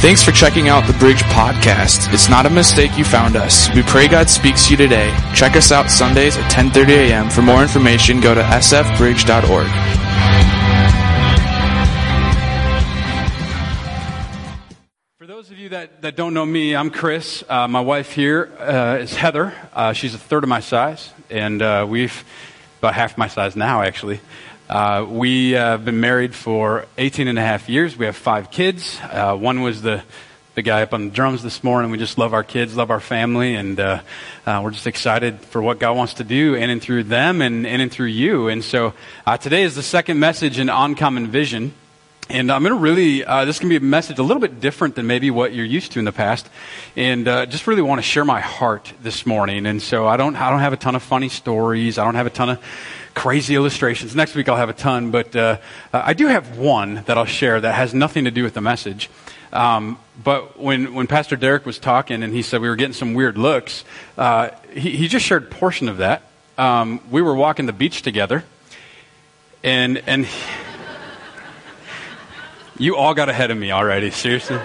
Thanks for checking out the Bridge Podcast. It's not a mistake you found us. We pray God speaks to you today. Check us out Sundays at 10:30 a.m. For more information, go to sfbridge.org. For those of you that, that don't know me, I'm Chris. Uh, my wife here uh, is Heather. Uh, she's a third of my size, and uh, we've about half my size now, actually. Uh, we uh, have been married for 18 and a half years. We have five kids. Uh, one was the, the guy up on the drums this morning. We just love our kids, love our family, and uh, uh, we're just excited for what God wants to do in and through them and in and through you. And so today is the second message in Uncommon Vision. And I'm going to really, uh, this can be a message a little bit different than maybe what you're used to in the past. And uh, just really want to share my heart this morning. And so I don't, I don't have a ton of funny stories. I don't have a ton of crazy illustrations. Next week I'll have a ton, but uh, I do have one that I'll share that has nothing to do with the message. Um, but when, when Pastor Derek was talking and he said we were getting some weird looks, uh, he, he just shared a portion of that. Um, we were walking the beach together, and and you all got ahead of me already. Seriously.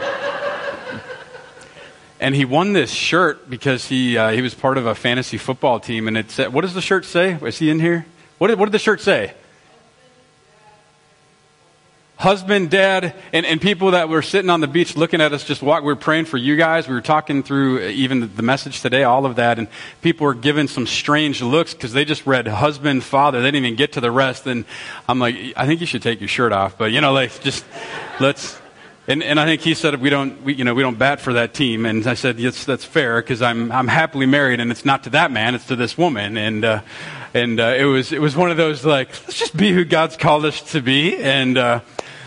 And he won this shirt because he uh, he was part of a fantasy football team, and it said, "What does the shirt say? Is he in here? What did, what did the shirt say? Husband, dad, and, and people that were sitting on the beach looking at us just walk. We were praying for you guys. We were talking through even the message today, all of that, and people were giving some strange looks because they just read husband, father. They didn't even get to the rest. And I'm like, I think you should take your shirt off. But you know, like just let's. And, and I think he said we don't, we, you know, we don't bat for that team. And I said, yes, that's fair because I'm, I'm happily married, and it's not to that man, it's to this woman. And uh, and uh, it was it was one of those like let's just be who God's called us to be and uh,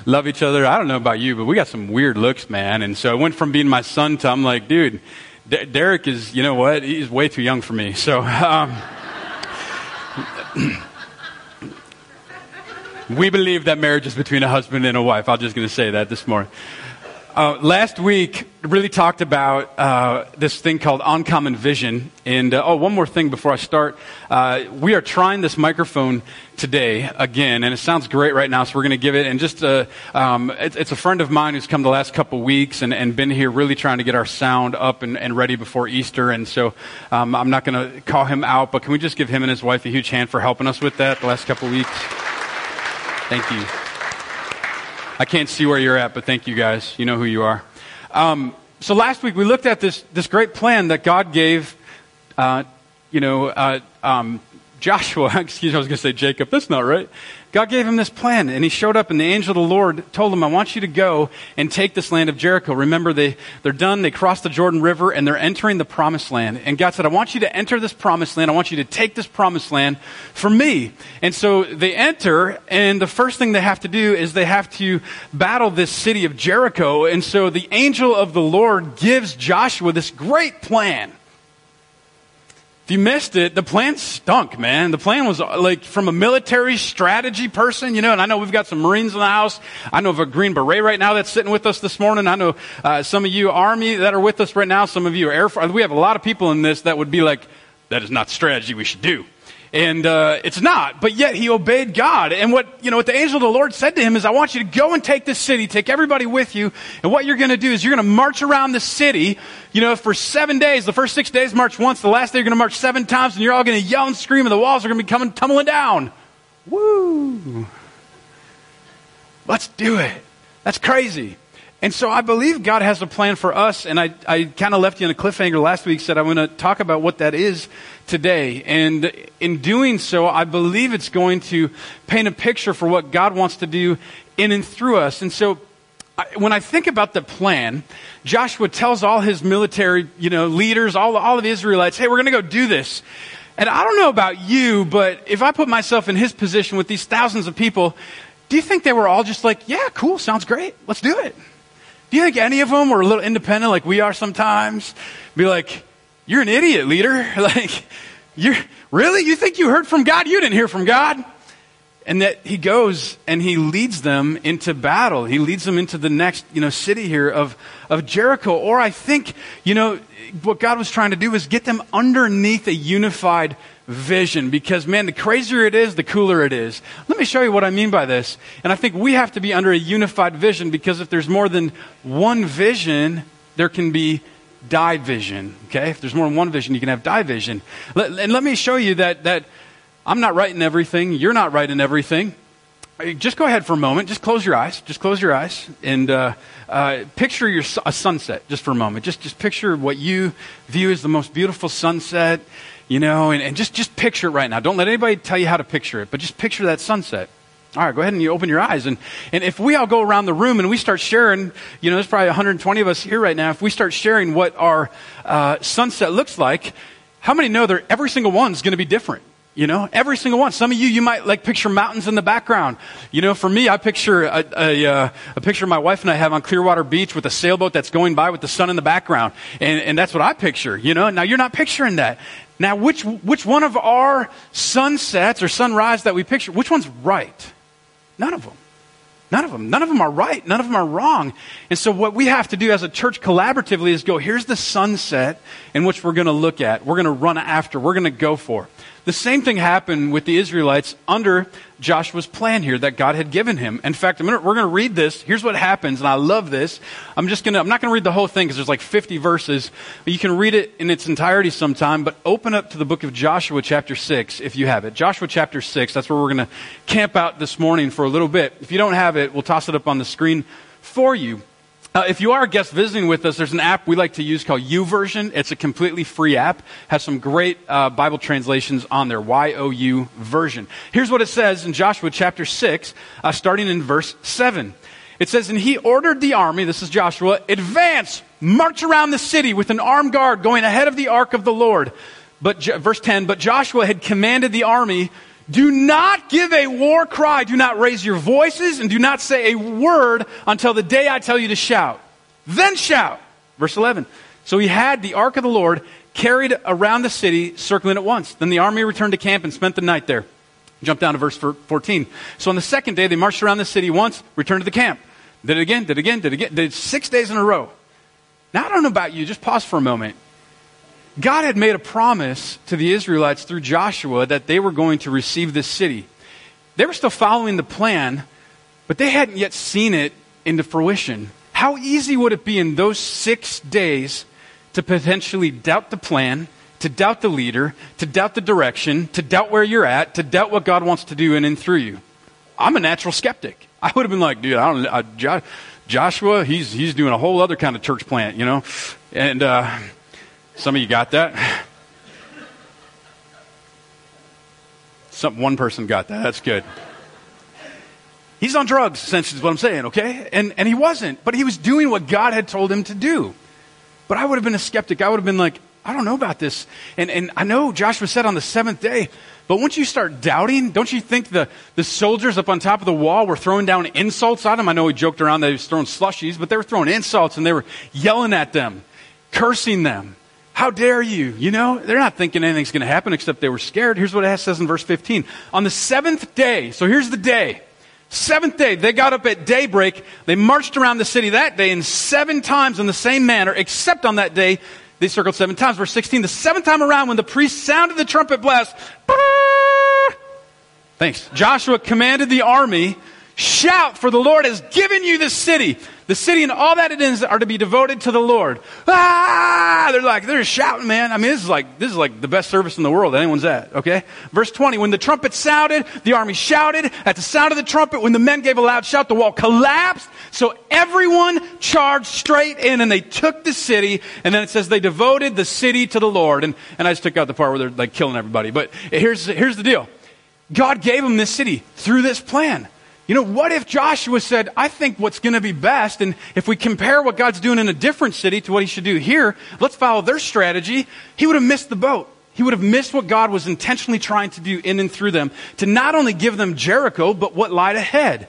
love each other. I don't know about you, but we got some weird looks, man. And so I went from being my son to I'm like, dude, D- Derek is you know what? He's way too young for me. So. Um, we believe that marriage is between a husband and a wife. I'm just going to say that this morning. Uh, last week, really talked about uh, this thing called Uncommon Vision. And uh, oh, one more thing before I start. Uh, we are trying this microphone today again, and it sounds great right now, so we're going to give it. And just uh, um, it, it's a friend of mine who's come the last couple weeks and, and been here really trying to get our sound up and, and ready before Easter. And so um, I'm not going to call him out, but can we just give him and his wife a huge hand for helping us with that the last couple weeks? Thank you. I can't see where you're at, but thank you guys. You know who you are. Um, so last week we looked at this, this great plan that God gave, uh, you know, uh, um, Joshua, excuse me, I was going to say Jacob. That's not right. God gave him this plan, and he showed up, and the angel of the Lord told him, I want you to go and take this land of Jericho. Remember, they, they're done, they crossed the Jordan River, and they're entering the promised land. And God said, I want you to enter this promised land. I want you to take this promised land for me. And so they enter, and the first thing they have to do is they have to battle this city of Jericho. And so the angel of the Lord gives Joshua this great plan. If you missed it, the plan stunk, man. The plan was like from a military strategy person, you know, and I know we've got some Marines in the house. I know of a Green Beret right now that's sitting with us this morning. I know uh, some of you Army that are with us right now. Some of you Air Force. We have a lot of people in this that would be like, that is not strategy we should do. And uh, it's not, but yet he obeyed God. And what you know, what the angel of the Lord said to him is, "I want you to go and take this city, take everybody with you, and what you're going to do is you're going to march around the city, you know, for seven days. The first six days march once, the last day you're going to march seven times, and you're all going to yell and scream, and the walls are going to be coming tumbling down. Woo! Let's do it. That's crazy. And so I believe God has a plan for us, and I, I kind of left you on a cliffhanger last week, said I'm going to talk about what that is today. And in doing so, I believe it's going to paint a picture for what God wants to do in and through us. And so when I think about the plan, Joshua tells all his military, you know, leaders, all, all of the Israelites, hey, we're going to go do this. And I don't know about you, but if I put myself in his position with these thousands of people, do you think they were all just like, yeah, cool, sounds great, let's do it? Do you think any of them were a little independent like we are sometimes? Be like, you're an idiot, leader. Like, you're, really? You think you heard from God? You didn't hear from God. And that he goes and he leads them into battle. He leads them into the next, you know, city here of, of Jericho. Or I think, you know, what God was trying to do was get them underneath a unified vision because, man, the crazier it is, the cooler it is. Let me show you what I mean by this. And I think we have to be under a unified vision because if there's more than one vision, there can be division. Okay? If there's more than one vision, you can have division. and let me show you that, that I'm not right in everything. You're not right in everything. Just go ahead for a moment. Just close your eyes. Just close your eyes and uh, uh, picture your a sunset just for a moment. Just just picture what you view as the most beautiful sunset you know, and, and just, just picture it right now. Don't let anybody tell you how to picture it, but just picture that sunset. All right, go ahead and you open your eyes. And, and if we all go around the room and we start sharing, you know, there's probably 120 of us here right now. If we start sharing what our uh, sunset looks like, how many know that every single one is going to be different? You know, every single one. Some of you, you might like picture mountains in the background. You know, for me, I picture a, a, uh, a picture my wife and I have on Clearwater Beach with a sailboat that's going by with the sun in the background. And, and that's what I picture, you know. Now, you're not picturing that. Now, which, which one of our sunsets or sunrise that we picture, which one's right? None of them. None of them. None of them are right. None of them are wrong. And so, what we have to do as a church collaboratively is go, here's the sunset in which we're going to look at, we're going to run after, we're going to go for. The same thing happened with the Israelites under Joshua's plan here that God had given him. In fact, we're going to read this. Here's what happens, and I love this. I'm just going to, I'm not going to read the whole thing because there's like 50 verses. You can read it in its entirety sometime, but open up to the book of Joshua chapter 6 if you have it. Joshua chapter 6, that's where we're going to camp out this morning for a little bit. If you don't have it, we'll toss it up on the screen for you. Uh, if you are a guest visiting with us, there's an app we like to use called YouVersion. It's a completely free app. Has some great uh, Bible translations on there. Y O U version. Here's what it says in Joshua chapter six, uh, starting in verse seven. It says, "And he ordered the army. This is Joshua. Advance, march around the city with an armed guard going ahead of the ark of the Lord." But verse ten. But Joshua had commanded the army do not give a war cry. Do not raise your voices and do not say a word until the day I tell you to shout. Then shout. Verse 11. So he had the ark of the Lord carried around the city, circling it once. Then the army returned to camp and spent the night there. Jump down to verse 14. So on the second day, they marched around the city once, returned to the camp. Did it again, did it again, did it again. Did it six days in a row. Now, I don't know about you. Just pause for a moment. God had made a promise to the Israelites through Joshua that they were going to receive this city. They were still following the plan, but they hadn't yet seen it into fruition. How easy would it be in those six days to potentially doubt the plan, to doubt the leader, to doubt the direction, to doubt where you're at, to doubt what God wants to do in and through you? I'm a natural skeptic. I would have been like, dude, I don't, I, Joshua, he's, he's doing a whole other kind of church plant, you know? And, uh, some of you got that? Some, one person got that. That's good. He's on drugs, essentially, is what I'm saying, okay? And, and he wasn't, but he was doing what God had told him to do. But I would have been a skeptic. I would have been like, I don't know about this. And, and I know Joshua said on the seventh day, but once you start doubting, don't you think the, the soldiers up on top of the wall were throwing down insults at him? I know he joked around that he was throwing slushies, but they were throwing insults and they were yelling at them, cursing them. How dare you? You know, they're not thinking anything's going to happen except they were scared. Here's what it says in verse 15. On the seventh day, so here's the day. Seventh day, they got up at daybreak. They marched around the city that day in seven times in the same manner, except on that day, they circled seven times. Verse 16, the seventh time around when the priest sounded the trumpet blast, thanks. Joshua commanded the army, shout, for the Lord has given you this city. The city and all that it is are to be devoted to the Lord. Ah! They're like, they're shouting, man. I mean, this is like, this is like the best service in the world that anyone's at, okay? Verse 20, when the trumpet sounded, the army shouted. At the sound of the trumpet, when the men gave a loud shout, the wall collapsed. So everyone charged straight in and they took the city. And then it says they devoted the city to the Lord. And, and I just took out the part where they're like killing everybody. But here's, here's the deal. God gave them this city through this plan. You know, what if Joshua said, I think what's going to be best, and if we compare what God's doing in a different city to what he should do here, let's follow their strategy, he would have missed the boat. He would have missed what God was intentionally trying to do in and through them to not only give them Jericho, but what lied ahead.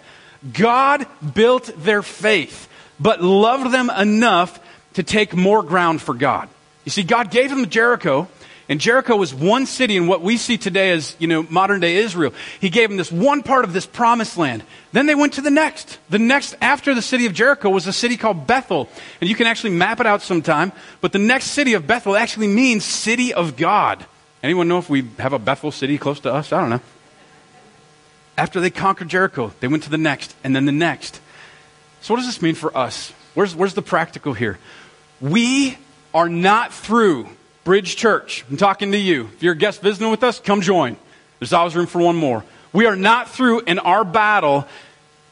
God built their faith, but loved them enough to take more ground for God. You see, God gave them Jericho, and Jericho was one city in what we see today as, you know, modern day Israel. He gave them this one part of this promised land. Then they went to the next. The next after the city of Jericho was a city called Bethel. And you can actually map it out sometime. But the next city of Bethel actually means city of God. Anyone know if we have a Bethel city close to us? I don't know. After they conquered Jericho, they went to the next, and then the next. So, what does this mean for us? Where's, where's the practical here? We are not through Bridge Church. I'm talking to you. If you're a guest visiting with us, come join. There's always room for one more. We are not through in our battle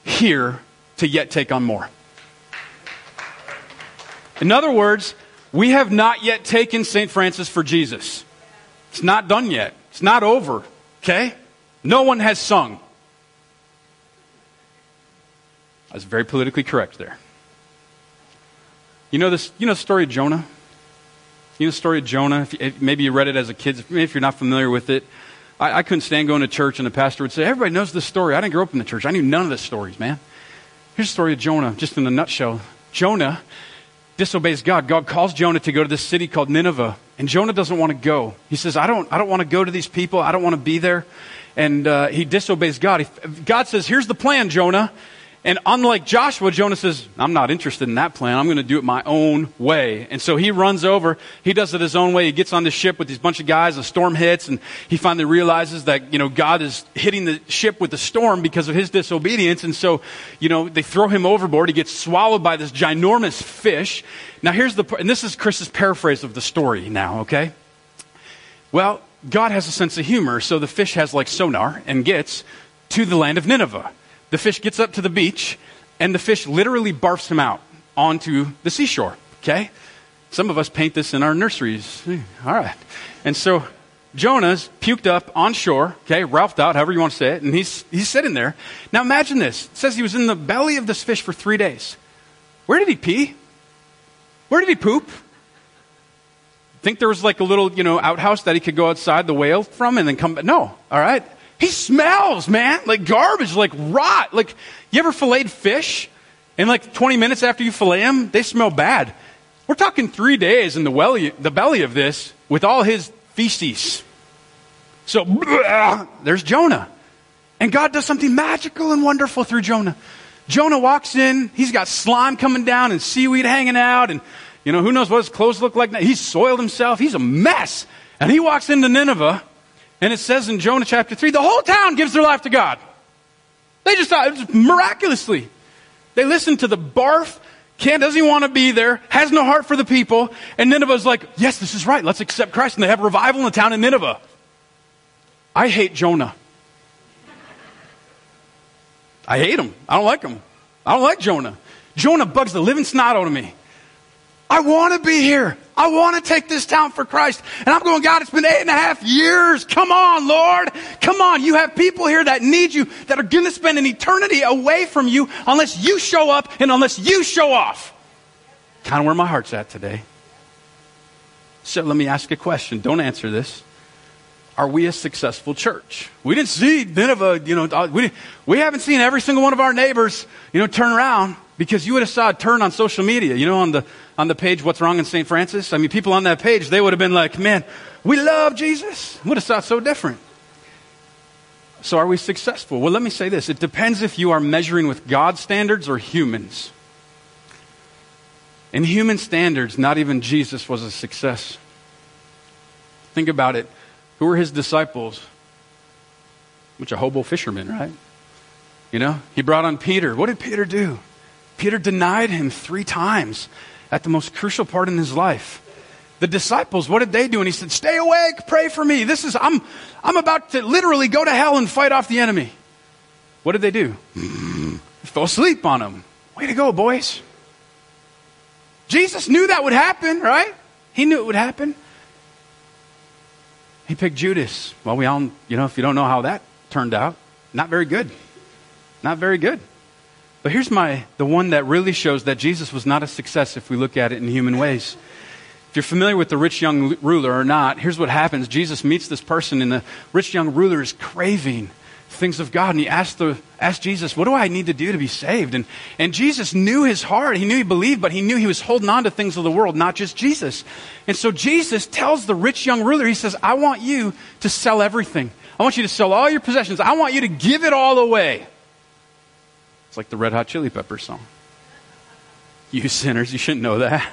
here to yet take on more. In other words, we have not yet taken St. Francis for Jesus. It's not done yet. It's not over. Okay? No one has sung. I was very politically correct there. You know this. You know the story of Jonah. You know the story of Jonah. If, if, maybe you read it as a kid. Maybe if you're not familiar with it, I, I couldn't stand going to church, and the pastor would say, "Everybody knows this story." I didn't grow up in the church. I knew none of the stories, man. Here's the story of Jonah, just in a nutshell. Jonah disobeys God. God calls Jonah to go to this city called Nineveh, and Jonah doesn't want to go. He says, "I don't. I don't want to go to these people. I don't want to be there." And uh, he disobeys God. He, God says, "Here's the plan, Jonah." And unlike Joshua, Jonah says, I'm not interested in that plan. I'm going to do it my own way. And so he runs over. He does it his own way. He gets on the ship with these bunch of guys. A storm hits, and he finally realizes that, you know, God is hitting the ship with the storm because of his disobedience. And so, you know, they throw him overboard. He gets swallowed by this ginormous fish. Now, here's the, and this is Chris's paraphrase of the story now, okay? Well, God has a sense of humor, so the fish has like sonar and gets to the land of Nineveh the fish gets up to the beach, and the fish literally barfs him out onto the seashore. Okay? Some of us paint this in our nurseries. All right. And so Jonah's puked up on shore, okay, ralphed out, however you want to say it, and he's, he's sitting there. Now imagine this. It says he was in the belly of this fish for three days. Where did he pee? Where did he poop? Think there was like a little, you know, outhouse that he could go outside the whale from and then come back? No. All right. He smells, man, like garbage, like rot. Like, you ever filleted fish? And like 20 minutes after you fillet them, they smell bad. We're talking three days in the, welly, the belly of this with all his feces. So, blah, there's Jonah. And God does something magical and wonderful through Jonah. Jonah walks in, he's got slime coming down and seaweed hanging out, and you know, who knows what his clothes look like now. He's soiled himself, he's a mess. And he walks into Nineveh, and it says in Jonah chapter 3, the whole town gives their life to God. They just thought, just miraculously. They listened to the barf. Can't, doesn't want to be there, has no heart for the people. And Nineveh's like, yes, this is right. Let's accept Christ. And they have revival in the town of Nineveh. I hate Jonah. I hate him. I don't like him. I don't like Jonah. Jonah bugs the living snot out of me. I want to be here. I want to take this town for Christ. And I'm going, God, it's been eight and a half years. Come on, Lord. Come on. You have people here that need you, that are going to spend an eternity away from you unless you show up and unless you show off. Kind of where my heart's at today. So let me ask a question. Don't answer this. Are we a successful church? We didn't see Nineveh, you know, uh, we, we haven't seen every single one of our neighbors, you know, turn around because you would have saw a turn on social media, you know, on the, on the page, What's Wrong in St. Francis? I mean, people on that page, they would have been like, man, we love Jesus. Would have thought so different. So are we successful? Well, let me say this. It depends if you are measuring with God's standards or humans. In human standards, not even Jesus was a success. Think about it. Who were his disciples? Which a hobo fishermen, right? You know, he brought on Peter. What did Peter do? Peter denied him three times at the most crucial part in his life. The disciples, what did they do? And he said, Stay awake, pray for me. This is, I'm, I'm about to literally go to hell and fight off the enemy. What did they do? Fell asleep on him. Way to go, boys. Jesus knew that would happen, right? He knew it would happen. He picked Judas. Well, we all, you know, if you don't know how that turned out, not very good. Not very good. But here's my, the one that really shows that Jesus was not a success if we look at it in human ways. If you're familiar with the rich young ruler or not, here's what happens. Jesus meets this person, and the rich young ruler is craving things of God. And he asked, the, asked Jesus, What do I need to do to be saved? And, and Jesus knew his heart. He knew he believed, but he knew he was holding on to things of the world, not just Jesus. And so Jesus tells the rich young ruler, He says, I want you to sell everything. I want you to sell all your possessions. I want you to give it all away. It's like the Red Hot Chili Peppers song. You sinners, you shouldn't know that.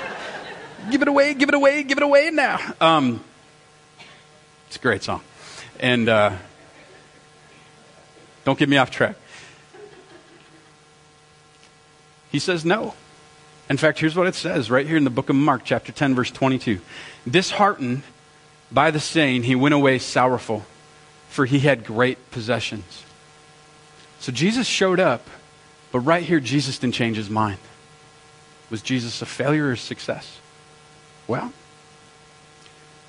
give it away, give it away, give it away now. Um, It's a great song. And uh, don't get me off track. He says no. In fact, here's what it says right here in the book of Mark, chapter 10, verse 22. Disheartened by the saying, he went away sorrowful, for he had great possessions. So Jesus showed up, but right here, Jesus didn't change his mind. Was Jesus a failure or a success? Well,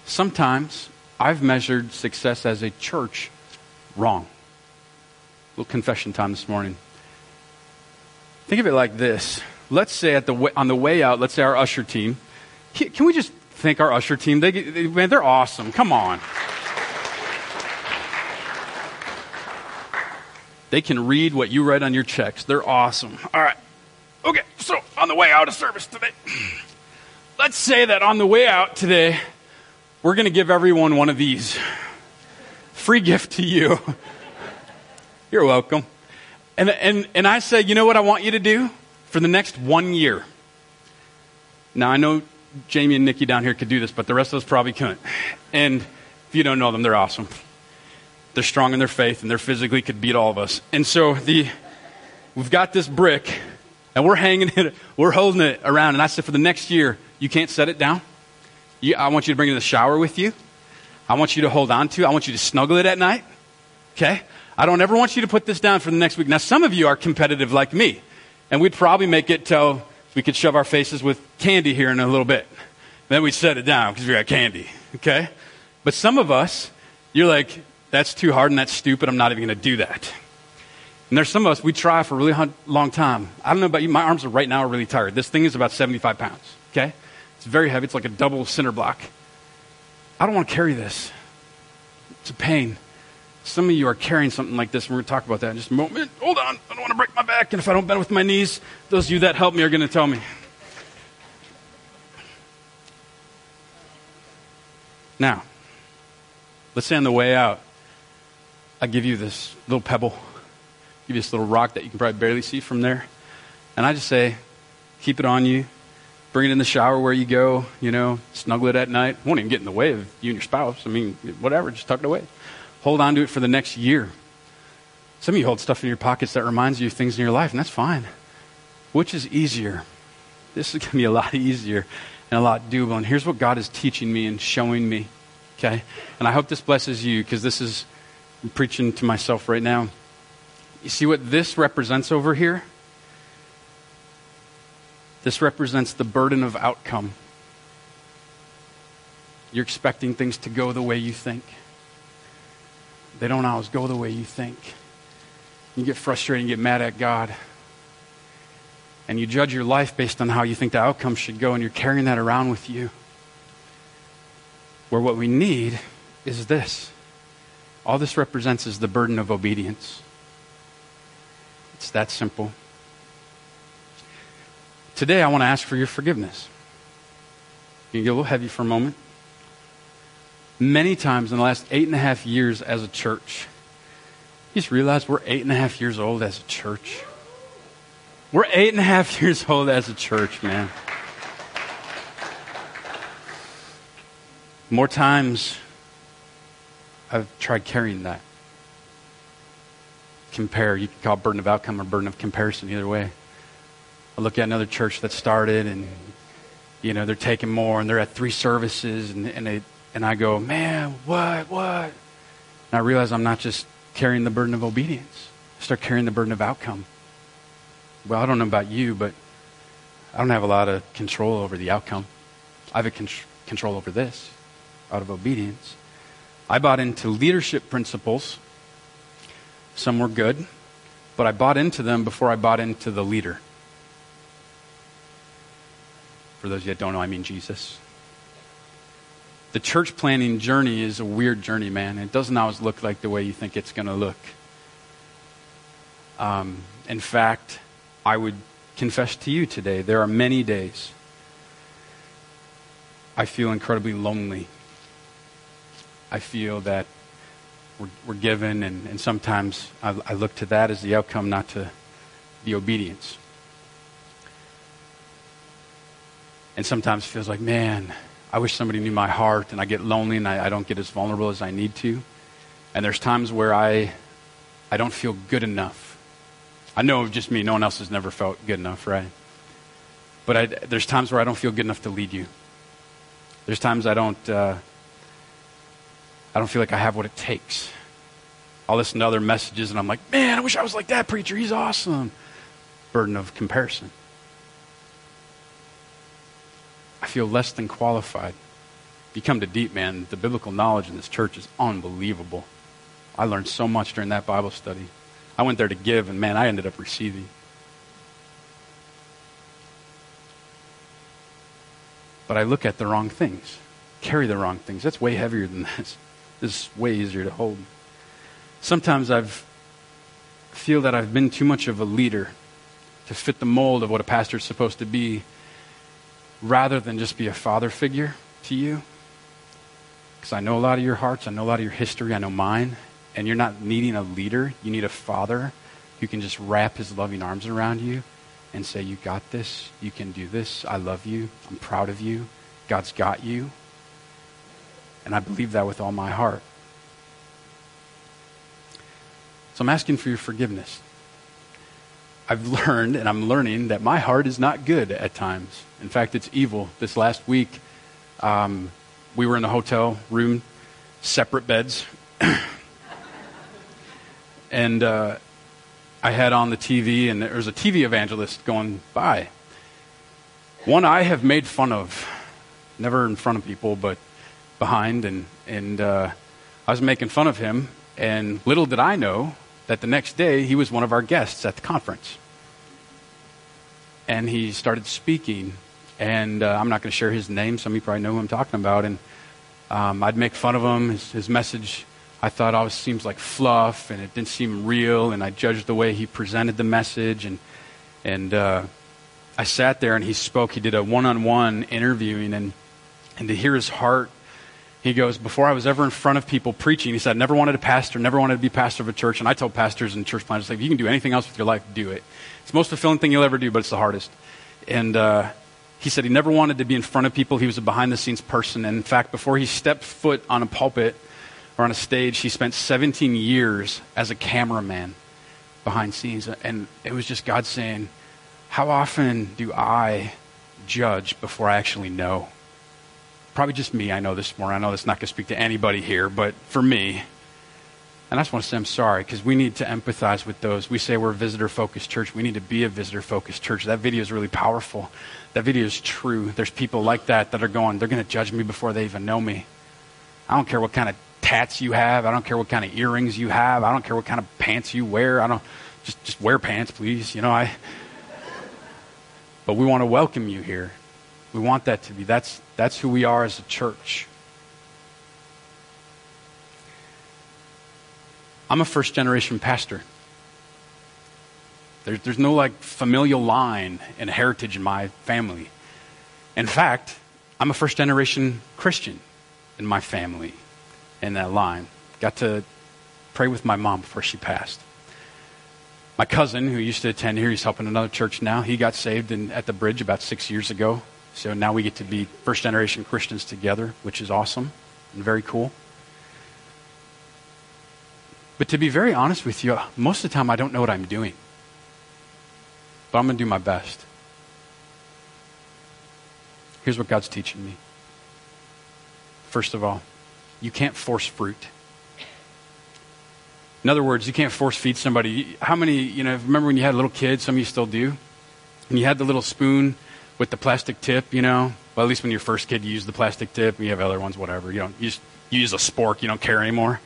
sometimes I've measured success as a church wrong. Little confession time this morning. Think of it like this. Let's say at the way, on the way out, let's say our usher team. Can we just thank our usher team? They, they, man, they're awesome. Come on. They can read what you write on your checks. They're awesome. All right. Okay, so on the way out of service today, let's say that on the way out today, we're going to give everyone one of these. Free gift to you. You're welcome. And, and, and I say, you know what I want you to do for the next one year? Now, I know Jamie and Nikki down here could do this, but the rest of us probably couldn't. And if you don't know them, they're awesome. They're strong in their faith, and they're physically could beat all of us. And so the, we've got this brick and we're hanging it, we're holding it around. And I said, for the next year, you can't set it down. You, I want you to bring it in the shower with you. I want you to hold on to it. I want you to snuggle it at night. Okay? I don't ever want you to put this down for the next week. Now, some of you are competitive like me, and we'd probably make it till we could shove our faces with candy here in a little bit. Then we'd set it down because we got candy. Okay? But some of us, you're like, that's too hard and that's stupid. I'm not even going to do that. And there's some of us, we try for a really long time. I don't know about you, my arms are right now are really tired. This thing is about 75 pounds, okay? It's very heavy. It's like a double center block. I don't want to carry this. It's a pain. Some of you are carrying something like this, and we're going to talk about that in just a moment. Hold on. I don't want to break my back, and if I don't bend with my knees, those of you that help me are going to tell me. Now, let's say on the way out, I give you this little pebble give you this little rock that you can probably barely see from there. And I just say, keep it on you. Bring it in the shower where you go, you know, snuggle it at night. Won't even get in the way of you and your spouse. I mean, whatever, just tuck it away. Hold on to it for the next year. Some of you hold stuff in your pockets that reminds you of things in your life, and that's fine. Which is easier? This is going to be a lot easier and a lot doable. And here's what God is teaching me and showing me. Okay? And I hope this blesses you because this is I'm preaching to myself right now. You see what this represents over here? This represents the burden of outcome. You're expecting things to go the way you think. They don't always go the way you think. You get frustrated and get mad at God. And you judge your life based on how you think the outcome should go, and you're carrying that around with you. Where what we need is this. All this represents is the burden of obedience. It's that simple. Today, I want to ask for your forgiveness. You can get a little heavy for a moment. Many times in the last eight and a half years as a church, you just realize we're eight and a half years old as a church. We're eight and a half years old as a church, man. More times, I've tried carrying that compare. You can call burden of outcome or burden of comparison, either way. I look at another church that started and, you know, they're taking more and they're at three services and, and, they, and I go, man, what, what? And I realize I'm not just carrying the burden of obedience. I start carrying the burden of outcome. Well, I don't know about you, but I don't have a lot of control over the outcome. I have a con- control over this out of obedience. I bought into leadership principles some were good, but I bought into them before I bought into the leader. For those of you that don't know, I mean Jesus. The church planting journey is a weird journey, man. It doesn't always look like the way you think it's going to look. Um, in fact, I would confess to you today there are many days I feel incredibly lonely. I feel that we're, we're given, and, and sometimes I, I look to that as the outcome, not to the obedience. And sometimes it feels like, man, I wish somebody knew my heart, and I get lonely and I, I don't get as vulnerable as I need to. And there's times where I, I don't feel good enough. I know just me, no one else has never felt good enough, right? But I, there's times where I don't feel good enough to lead you. There's times I don't, uh, I don't feel like I have what it takes. I'll listen to other messages and I'm like, man, I wish I was like that preacher. He's awesome. Burden of comparison. I feel less than qualified. If you come to deep, man, the biblical knowledge in this church is unbelievable. I learned so much during that Bible study. I went there to give, and man, I ended up receiving. But I look at the wrong things, carry the wrong things. That's way heavier than this. This is way easier to hold. Sometimes I feel that I've been too much of a leader to fit the mold of what a pastor is supposed to be rather than just be a father figure to you. Because I know a lot of your hearts, I know a lot of your history, I know mine, and you're not needing a leader. You need a father who can just wrap his loving arms around you and say, You got this. You can do this. I love you. I'm proud of you. God's got you. And I believe that with all my heart. So I'm asking for your forgiveness. I've learned and I'm learning that my heart is not good at times. In fact, it's evil. This last week, um, we were in a hotel room, separate beds. and uh, I had on the TV, and there was a TV evangelist going by. One I have made fun of, never in front of people, but behind. And, and uh, I was making fun of him, and little did I know that the next day he was one of our guests at the conference. And he started speaking and uh, I'm not going to share his name. Some of you probably know who I'm talking about. And um, I'd make fun of him. His, his, message, I thought, always seems like fluff, and it didn't seem real. And I judged the way he presented the message. And and uh, I sat there, and he spoke. He did a one-on-one interviewing, and and to hear his heart. He goes, Before I was ever in front of people preaching, he said, I never wanted to pastor, never wanted to be pastor of a church. And I told pastors and church planters, like, if you can do anything else with your life, do it. It's the most fulfilling thing you'll ever do, but it's the hardest. And uh, he said he never wanted to be in front of people. He was a behind the scenes person. And in fact, before he stepped foot on a pulpit or on a stage, he spent 17 years as a cameraman behind scenes. And it was just God saying, How often do I judge before I actually know? Probably just me, I know this morning. I know that's not going to speak to anybody here, but for me, and I just want to say I'm sorry because we need to empathize with those. We say we're a visitor focused church. We need to be a visitor focused church. That video is really powerful. That video is true. There's people like that that are going, they're going to judge me before they even know me. I don't care what kind of tats you have. I don't care what kind of earrings you have. I don't care what kind of pants you wear. I don't just just wear pants, please. You know, I But we want to welcome you here. We want that to be. That's that's who we are as a church. I'm a first generation pastor. There's, there's no like familial line and heritage in my family. In fact, I'm a first generation Christian in my family in that line. Got to pray with my mom before she passed. My cousin, who used to attend here, he's helping another church now. He got saved in, at the bridge about six years ago. So now we get to be first generation Christians together, which is awesome and very cool. But to be very honest with you, most of the time I don't know what I'm doing. But I'm going to do my best. Here's what God's teaching me. First of all, you can't force fruit. In other words, you can't force feed somebody. How many, you know, remember when you had little kids? Some of you still do. And you had the little spoon with the plastic tip, you know? Well, at least when you're first kid, you use the plastic tip. You have other ones, whatever. You don't you, just, you use a spork. You don't care anymore.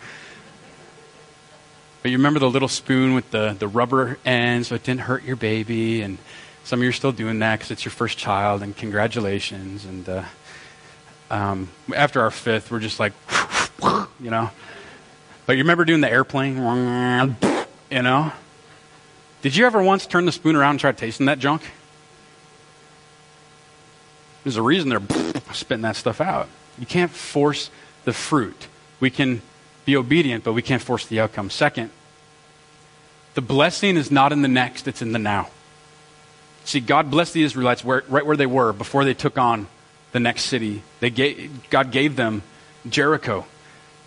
But you remember the little spoon with the, the rubber end so it didn't hurt your baby. And some of you are still doing that because it's your first child, and congratulations. And uh, um, after our fifth, we're just like, you know. But you remember doing the airplane? You know? Did you ever once turn the spoon around and try tasting that junk? There's a reason they're spitting that stuff out. You can't force the fruit. We can be obedient, but we can't force the outcome. Second, the blessing is not in the next, it's in the now. See, God blessed the Israelites where, right where they were before they took on the next city. They gave, God gave them Jericho.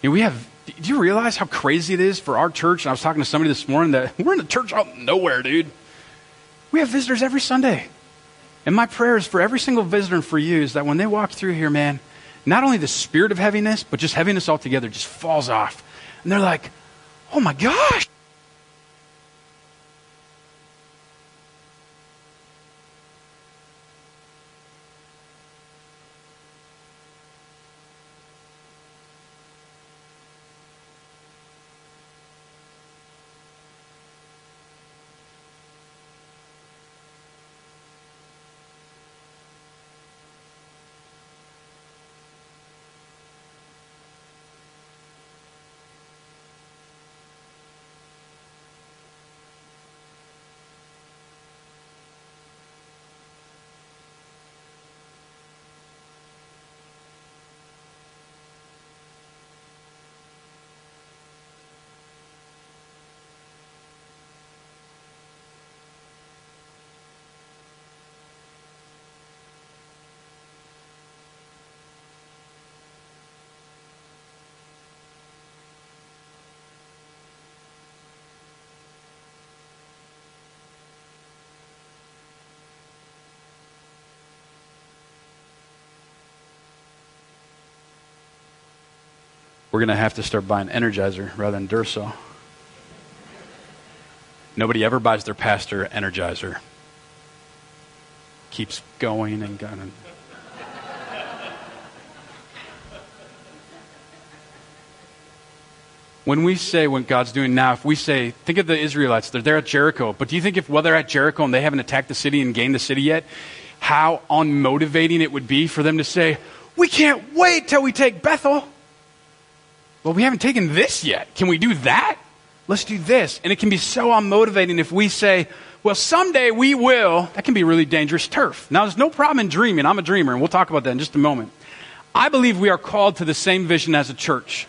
And we have, do you realize how crazy it is for our church? And I was talking to somebody this morning that we're in a church out nowhere, dude. We have visitors every Sunday. And my prayer is for every single visitor and for you is that when they walk through here, man, not only the spirit of heaviness, but just heaviness altogether just falls off. And they're like, oh my gosh. We're going to have to start buying Energizer rather than Duracell. Nobody ever buys their pastor Energizer. Keeps going and going. when we say what God's doing now, if we say, think of the Israelites, they're there at Jericho, but do you think if while they're at Jericho and they haven't attacked the city and gained the city yet, how unmotivating it would be for them to say, we can't wait till we take Bethel? Well, we haven't taken this yet. Can we do that? Let's do this. And it can be so unmotivating if we say, well, someday we will. That can be really dangerous turf. Now, there's no problem in dreaming. I'm a dreamer, and we'll talk about that in just a moment. I believe we are called to the same vision as a church,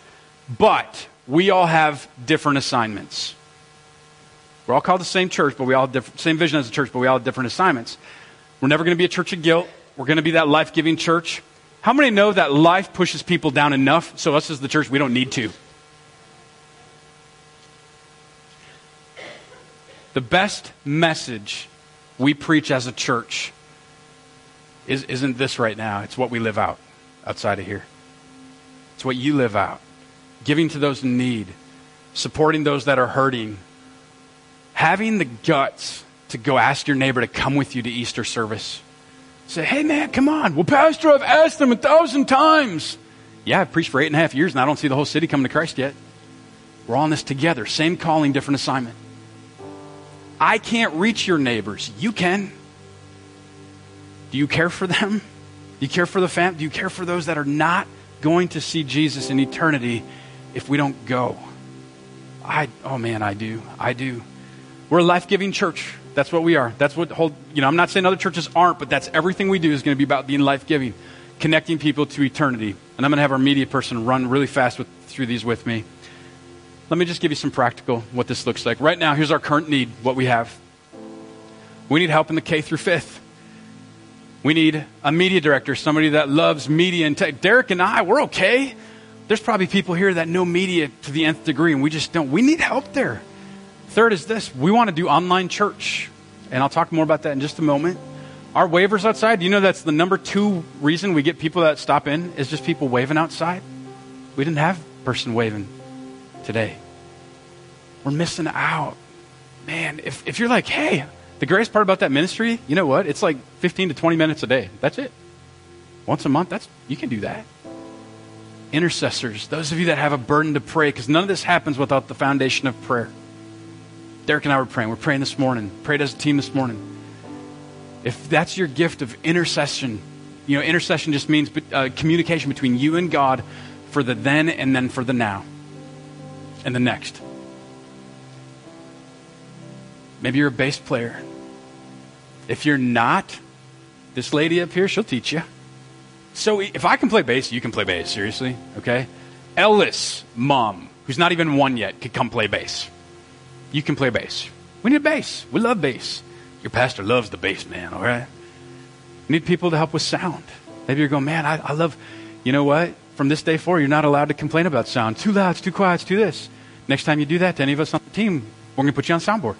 but we all have different assignments. We're all called the same church, but we all have different, same vision as a church, but we all have different assignments. We're never going to be a church of guilt. We're going to be that life giving church. How many know that life pushes people down enough so us as the church, we don't need to? The best message we preach as a church is, isn't this right now. It's what we live out outside of here. It's what you live out. Giving to those in need, supporting those that are hurting, having the guts to go ask your neighbor to come with you to Easter service Say, hey man, come on. Well, Pastor, I've asked them a thousand times. Yeah, I've preached for eight and a half years and I don't see the whole city coming to Christ yet. We're in this together. Same calling, different assignment. I can't reach your neighbors. You can. Do you care for them? Do you care for the family? Do you care for those that are not going to see Jesus in eternity if we don't go? I, oh man, I do. I do. We're a life giving church. That's what we are. That's what hold, you know, I'm not saying other churches aren't, but that's everything we do is going to be about being life giving, connecting people to eternity. And I'm going to have our media person run really fast with, through these with me. Let me just give you some practical what this looks like. Right now, here's our current need, what we have. We need help in the K through fifth. We need a media director, somebody that loves media and tech. Derek and I, we're okay. There's probably people here that know media to the nth degree, and we just don't. We need help there. Third is this we want to do online church. And I'll talk more about that in just a moment. Our waivers outside, you know that's the number two reason we get people that stop in is just people waving outside. We didn't have person waving today. We're missing out. Man, if, if you're like, hey, the greatest part about that ministry, you know what? It's like 15 to 20 minutes a day. That's it. Once a month, that's you can do that. Intercessors, those of you that have a burden to pray, because none of this happens without the foundation of prayer. Derek and I were praying. We're praying this morning. Prayed as a team this morning. If that's your gift of intercession, you know, intercession just means uh, communication between you and God for the then and then for the now and the next. Maybe you're a bass player. If you're not, this lady up here, she'll teach you. So if I can play bass, you can play bass, seriously, okay? Ellis, mom, who's not even one yet, could come play bass. You can play bass. We need bass. We love bass. Your pastor loves the bass, man, all right? We need people to help with sound. Maybe you're going, man, I, I love, you know what? From this day forward, you're not allowed to complain about sound. Too loud, it's too quiet, it's too this. Next time you do that to any of us on the team, we're going to put you on soundboard.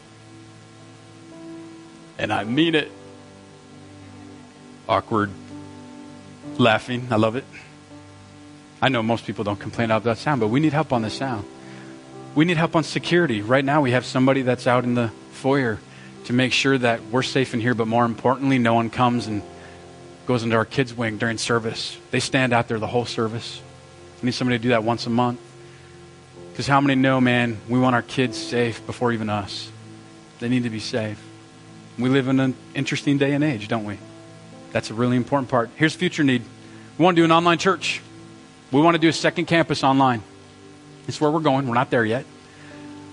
And I mean it. Awkward. Laughing. I love it. I know most people don't complain about that sound, but we need help on the sound. We need help on security. Right now, we have somebody that's out in the foyer to make sure that we're safe in here, but more importantly, no one comes and goes into our kids' wing during service. They stand out there the whole service. We need somebody to do that once a month. Because how many know, man, we want our kids safe before even us? They need to be safe. We live in an interesting day and age, don't we? That's a really important part. Here's future need. We want to do an online church. We want to do a second campus online. It's where we're going. We're not there yet.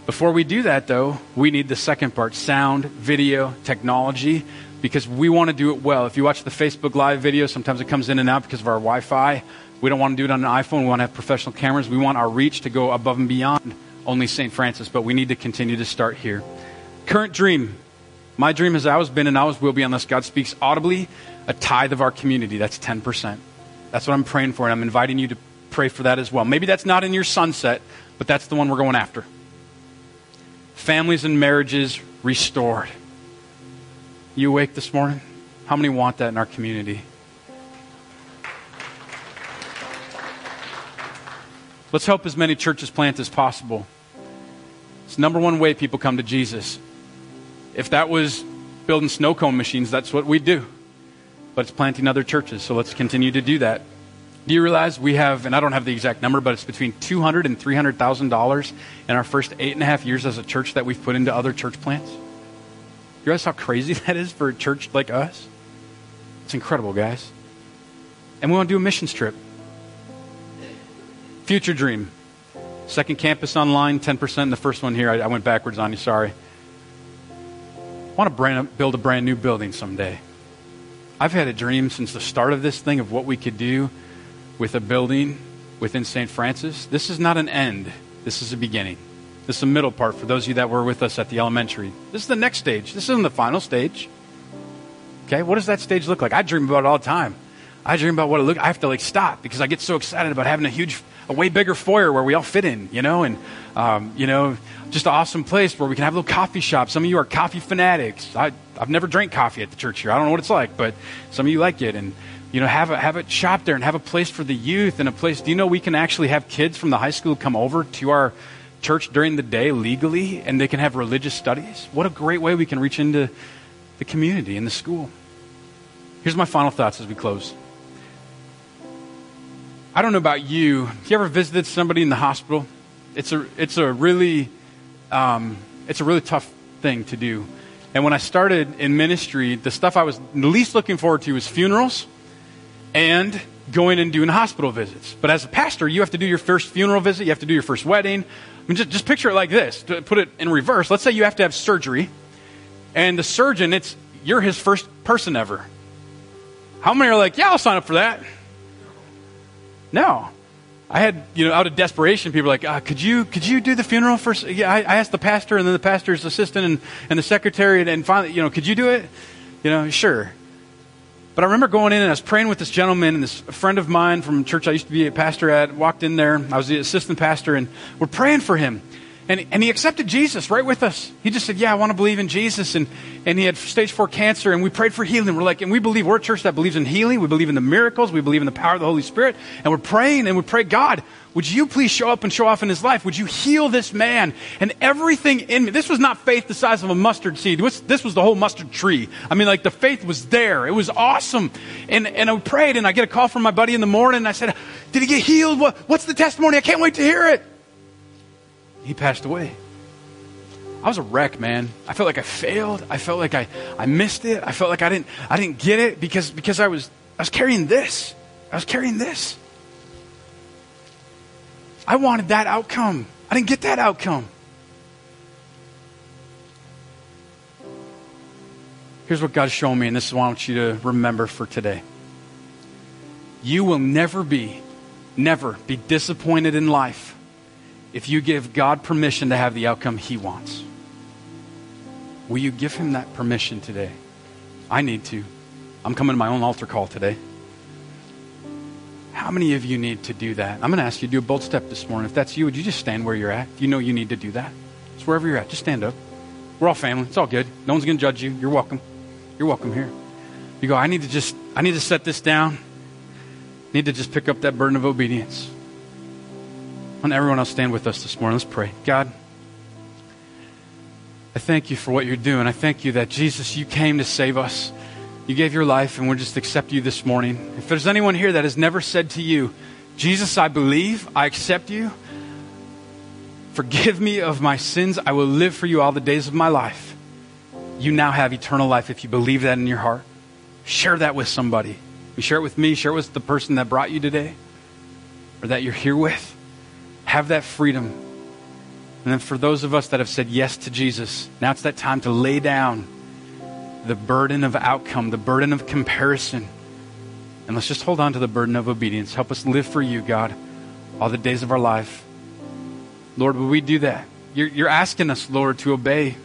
Before we do that, though, we need the second part sound, video, technology, because we want to do it well. If you watch the Facebook Live video, sometimes it comes in and out because of our Wi Fi. We don't want to do it on an iPhone. We want to have professional cameras. We want our reach to go above and beyond only St. Francis, but we need to continue to start here. Current dream. My dream has always been and always will be, unless God speaks audibly, a tithe of our community. That's 10%. That's what I'm praying for, and I'm inviting you to pray for that as well. Maybe that's not in your sunset, but that's the one we're going after families and marriages restored. You awake this morning? How many want that in our community? Let's help as many churches plant as possible. It's the number one way people come to Jesus. If that was building snow cone machines, that's what we'd do. But it's planting other churches, so let's continue to do that. Do you realize we have, and I don't have the exact number, but it's between two hundred and three hundred thousand dollars in our first eight and a half years as a church that we've put into other church plants? You realize how crazy that is for a church like us? It's incredible, guys. And we want to do a mission trip. Future dream. Second campus online, 10%. In the first one here, I, I went backwards on you, sorry. I want to brand, build a brand new building someday. I've had a dream since the start of this thing of what we could do with a building within St. Francis, this is not an end. This is a beginning. This is a middle part for those of you that were with us at the elementary. This is the next stage. This isn't the final stage. Okay, what does that stage look like? I dream about it all the time. I dream about what it look. I have to like stop because I get so excited about having a huge, a way bigger foyer where we all fit in, you know, and um, you know, just an awesome place where we can have a little coffee shop. Some of you are coffee fanatics. I, I've never drank coffee at the church here. I don't know what it's like, but some of you like it, and you know, have a, have a shop there and have a place for the youth and a place. Do you know we can actually have kids from the high school come over to our church during the day legally and they can have religious studies? What a great way we can reach into the community and the school. Here's my final thoughts as we close. I don't know about you. Have you ever visited somebody in the hospital? It's a, it's a really, um, it's a really tough thing to do. And when I started in ministry, the stuff I was least looking forward to was funerals and going and doing hospital visits. But as a pastor, you have to do your first funeral visit, you have to do your first wedding. I mean, just, just picture it like this to put it in reverse. Let's say you have to have surgery, and the surgeon, it's you're his first person ever. How many are like, yeah, I'll sign up for that? No. I had, you know, out of desperation, people like, uh, could you, could you do the funeral first? Yeah, I, I, asked the pastor and then the pastor's assistant and, and the secretary and, and finally, you know, could you do it? You know, sure. But I remember going in and I was praying with this gentleman, and this friend of mine from church I used to be a pastor at walked in there. I was the assistant pastor, and we're praying for him. And, and he accepted Jesus right with us. He just said, Yeah, I want to believe in Jesus. And, and he had stage four cancer, and we prayed for healing. We're like, and we believe we're a church that believes in healing. We believe in the miracles. We believe in the power of the Holy Spirit. And we're praying, and we pray, God, would you please show up and show off in his life? Would you heal this man? And everything in me, this was not faith the size of a mustard seed. This was the whole mustard tree. I mean, like the faith was there. It was awesome. And, and I prayed, and I get a call from my buddy in the morning. And I said, Did he get healed? What, what's the testimony? I can't wait to hear it he passed away. I was a wreck, man. I felt like I failed. I felt like I, I missed it. I felt like I didn't, I didn't get it because, because I, was, I was carrying this. I was carrying this. I wanted that outcome. I didn't get that outcome. Here's what God's shown me, and this is what I want you to remember for today. You will never be, never be disappointed in life if you give God permission to have the outcome He wants? Will you give Him that permission today? I need to. I'm coming to my own altar call today. How many of you need to do that? I'm going to ask you to do a bold step this morning. If that's you, would you just stand where you're at? You know you need to do that. It's wherever you're at. Just stand up. We're all family. It's all good. No one's going to judge you. You're welcome. You're welcome here. You go, I need to just, I need to set this down. I need to just pick up that burden of obedience. And everyone else stand with us this morning. Let's pray. God, I thank you for what you're doing. I thank you that Jesus, you came to save us. You gave your life, and we're just accept you this morning. If there's anyone here that has never said to you, Jesus, I believe, I accept you. Forgive me of my sins. I will live for you all the days of my life. You now have eternal life if you believe that in your heart. Share that with somebody. You share it with me, share it with the person that brought you today or that you're here with. Have that freedom. And then for those of us that have said yes to Jesus, now it's that time to lay down the burden of outcome, the burden of comparison. And let's just hold on to the burden of obedience. Help us live for you, God, all the days of our life. Lord, will we do that? You're, you're asking us, Lord, to obey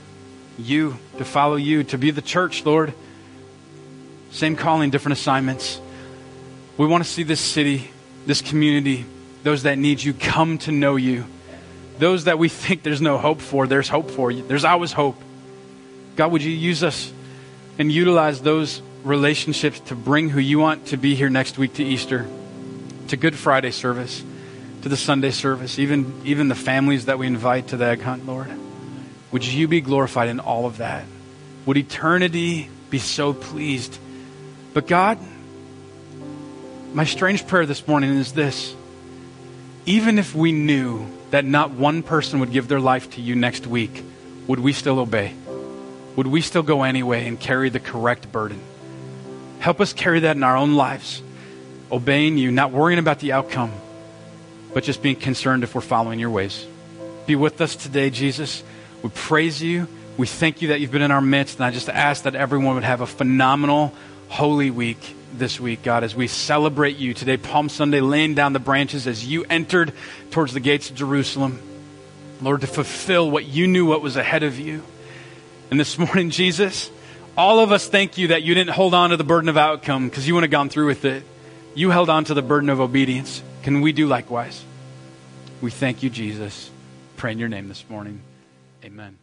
you, to follow you, to be the church, Lord. Same calling, different assignments. We want to see this city, this community, those that need you come to know you. Those that we think there's no hope for, there's hope for. you. There's always hope. God, would you use us and utilize those relationships to bring who you want to be here next week to Easter, to Good Friday service, to the Sunday service, even, even the families that we invite to the egg hunt, Lord? Would you be glorified in all of that? Would eternity be so pleased? But God, my strange prayer this morning is this. Even if we knew that not one person would give their life to you next week, would we still obey? Would we still go anyway and carry the correct burden? Help us carry that in our own lives, obeying you, not worrying about the outcome, but just being concerned if we're following your ways. Be with us today, Jesus. We praise you. We thank you that you've been in our midst. And I just ask that everyone would have a phenomenal Holy Week this week, God, as we celebrate you today, Palm Sunday, laying down the branches as you entered towards the gates of Jerusalem. Lord, to fulfill what you knew what was ahead of you. And this morning, Jesus, all of us thank you that you didn't hold on to the burden of outcome because you wouldn't have gone through with it. You held on to the burden of obedience. Can we do likewise? We thank you, Jesus. Pray in your name this morning. Amen.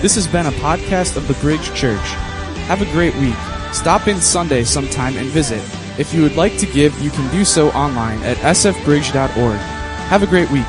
This has been a podcast of the Bridge Church. Have a great week. Stop in Sunday sometime and visit. If you would like to give, you can do so online at sfbridge.org. Have a great week.